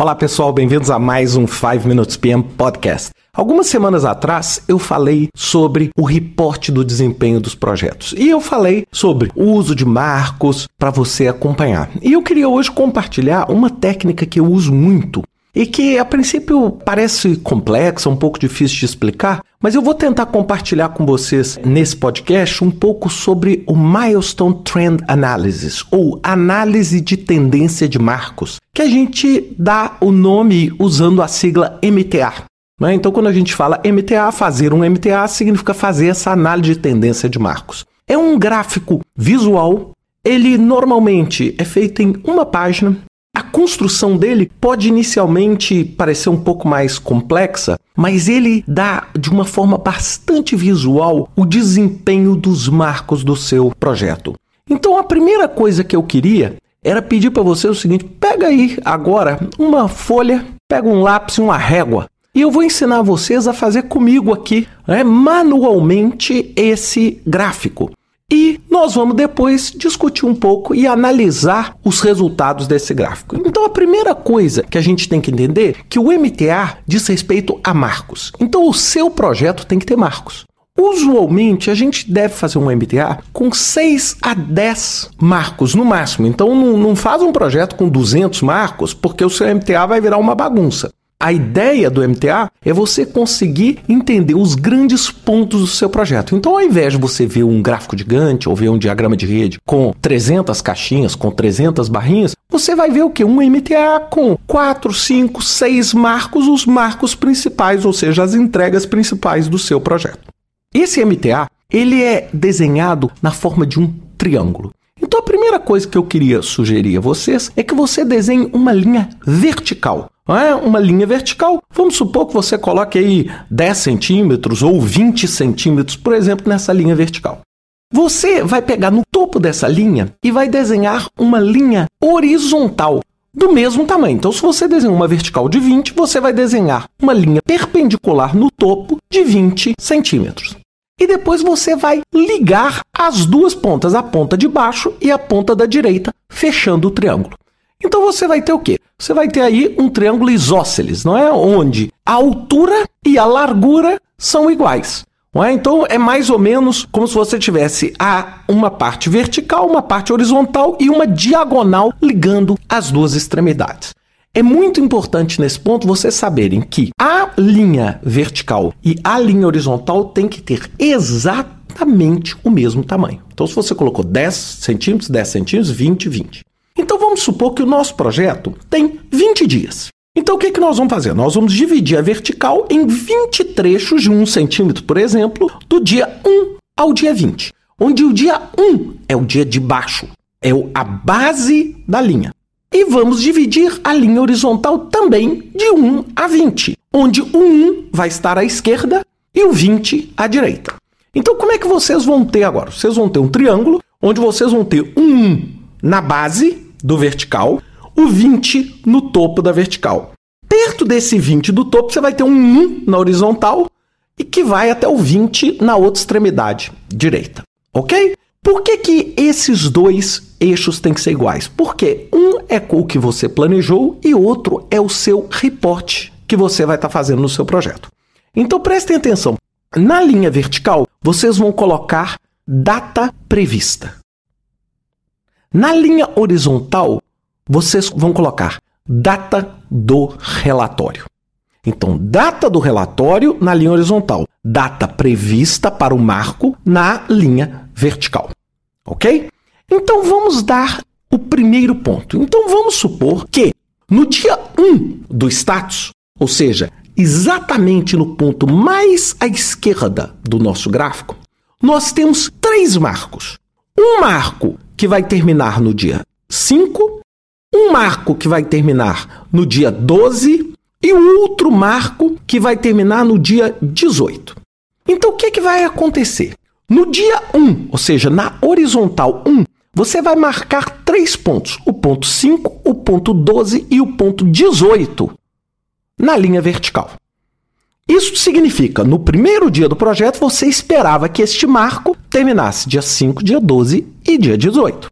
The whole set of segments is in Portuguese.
Olá pessoal, bem-vindos a mais um 5 Minutes PM Podcast. Algumas semanas atrás eu falei sobre o reporte do desempenho dos projetos e eu falei sobre o uso de marcos para você acompanhar. E eu queria hoje compartilhar uma técnica que eu uso muito e que a princípio parece complexa, um pouco difícil de explicar, mas eu vou tentar compartilhar com vocês nesse podcast um pouco sobre o Milestone Trend Analysis, ou análise de tendência de marcos, que a gente dá o nome usando a sigla MTA. Né? Então, quando a gente fala MTA, fazer um MTA significa fazer essa análise de tendência de marcos. É um gráfico visual ele normalmente é feito em uma página a construção dele pode inicialmente parecer um pouco mais complexa, mas ele dá de uma forma bastante visual o desempenho dos marcos do seu projeto. Então a primeira coisa que eu queria era pedir para você o seguinte: pega aí agora uma folha, pega um lápis e uma régua. E eu vou ensinar vocês a fazer comigo aqui, né, manualmente, esse gráfico. E nós vamos depois discutir um pouco e analisar os resultados desse gráfico. Então, a primeira coisa que a gente tem que entender é que o MTA diz respeito a marcos. Então, o seu projeto tem que ter marcos. Usualmente, a gente deve fazer um MTA com 6 a 10 marcos no máximo. Então, não, não faz um projeto com 200 marcos, porque o seu MTA vai virar uma bagunça. A ideia do MTA é você conseguir entender os grandes pontos do seu projeto. Então, ao invés de você ver um gráfico gigante ou ver um diagrama de rede com 300 caixinhas, com 300 barrinhas, você vai ver o que? Um MTA com 4, 5, 6 marcos, os marcos principais, ou seja, as entregas principais do seu projeto. Esse MTA, ele é desenhado na forma de um triângulo. Então a primeira coisa que eu queria sugerir a vocês é que você desenhe uma linha vertical não é? Uma linha vertical. Vamos supor que você coloque aí 10 centímetros ou 20 centímetros, por exemplo, nessa linha vertical. Você vai pegar no topo dessa linha e vai desenhar uma linha horizontal do mesmo tamanho. Então, se você desenhar uma vertical de 20, você vai desenhar uma linha perpendicular no topo de 20 centímetros. E depois você vai ligar as duas pontas, a ponta de baixo e a ponta da direita, fechando o triângulo. Então você vai ter o quê? Você vai ter aí um triângulo isósceles, não é? Onde a altura e a largura são iguais. É? Então é mais ou menos como se você tivesse a uma parte vertical, uma parte horizontal e uma diagonal ligando as duas extremidades. É muito importante nesse ponto vocês saberem que a linha vertical e a linha horizontal tem que ter exatamente o mesmo tamanho. Então, se você colocou 10 centímetros, 10 centímetros, 20, 20. Então vamos supor que o nosso projeto tem 20 dias. Então o que, é que nós vamos fazer? Nós vamos dividir a vertical em 20 trechos de 1 centímetro, por exemplo, do dia 1 ao dia 20. Onde o dia 1 é o dia de baixo, é a base da linha. E vamos dividir a linha horizontal também de 1 a 20, onde o 1 vai estar à esquerda e o 20 à direita. Então, como é que vocês vão ter agora? Vocês vão ter um triângulo onde vocês vão ter um 1 na base do vertical, o 20 no topo da vertical. Perto desse 20 do topo, você vai ter um 1 na horizontal e que vai até o 20 na outra extremidade direita. Ok? Por que, que esses dois eixos têm que ser iguais? Porque um é o que você planejou e outro é o seu reporte que você vai estar tá fazendo no seu projeto. Então prestem atenção. Na linha vertical, vocês vão colocar data prevista. Na linha horizontal, vocês vão colocar data do relatório. Então, data do relatório na linha horizontal, data prevista para o marco na linha vertical. Ok? Então, vamos dar o primeiro ponto. Então, vamos supor que no dia 1 do status, ou seja, exatamente no ponto mais à esquerda do nosso gráfico, nós temos três marcos. Um marco que vai terminar no dia 5, um marco que vai terminar no dia 12 e outro marco que vai terminar no dia 18. Então o que, é que vai acontecer? No dia 1, ou seja, na horizontal 1, você vai marcar três pontos: o ponto 5, o ponto 12 e o ponto 18 na linha vertical. Isso significa, no primeiro dia do projeto, você esperava que este marco terminasse dia 5, dia 12 e dia 18.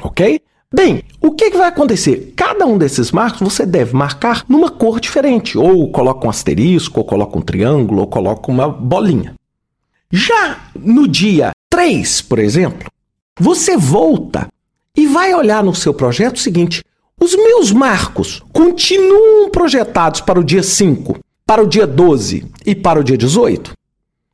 Ok? Bem, o que, vai acontecer? Cada um desses marcos você deve marcar numa cor diferente. Ou coloca um asterisco, ou coloca um triângulo, ou coloca uma bolinha. Já no dia 3, por exemplo, você volta e vai olhar no seu projeto o seguinte: os meus marcos continuam projetados para o dia 5, para o dia 12 e para o dia 18?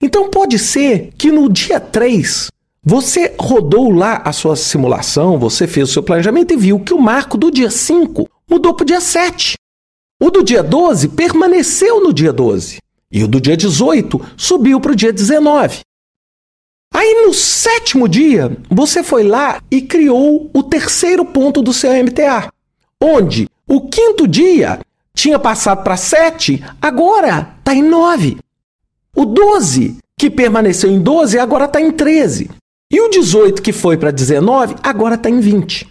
Então pode ser que no dia 3 você rodou lá a sua simulação, você fez o seu planejamento e viu que o marco do dia 5 mudou para o dia 7. O do dia 12 permaneceu no dia 12. E o do dia 18 subiu para o dia 19. Aí no sétimo dia, você foi lá e criou o terceiro ponto do seu MTA, onde o quinto dia tinha passado para 7, agora está em 9. O 12, que permaneceu em 12, agora está em 13. E o 18 que foi para 19, agora está em 20.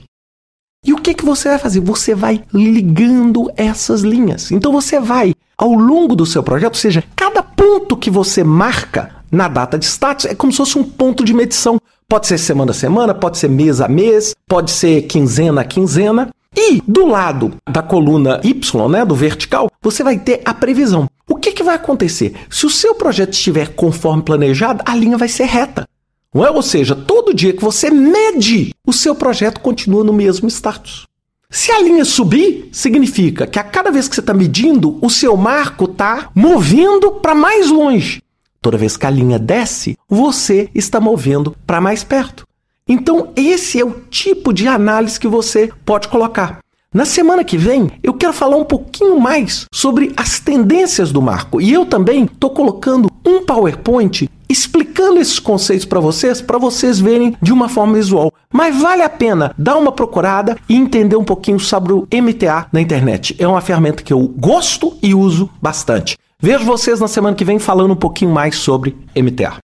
E o que, que você vai fazer? Você vai ligando essas linhas. Então você vai, ao longo do seu projeto, ou seja, cada ponto que você marca na data de status é como se fosse um ponto de medição. Pode ser semana a semana, pode ser mês a mês, pode ser quinzena a quinzena. E do lado da coluna Y, né, do vertical, você vai ter a previsão. O que, que vai acontecer? Se o seu projeto estiver conforme planejado, a linha vai ser reta. Não é? Ou seja, todo dia que você mede, o seu projeto continua no mesmo status. Se a linha subir, significa que a cada vez que você está medindo, o seu marco está movendo para mais longe. Toda vez que a linha desce, você está movendo para mais perto. Então, esse é o tipo de análise que você pode colocar. Na semana que vem, eu quero falar um pouquinho mais sobre as tendências do marco. E eu também estou colocando um PowerPoint explicando esses conceitos para vocês, para vocês verem de uma forma visual. Mas vale a pena dar uma procurada e entender um pouquinho sobre o MTA na internet. É uma ferramenta que eu gosto e uso bastante. Vejo vocês na semana que vem falando um pouquinho mais sobre MTA.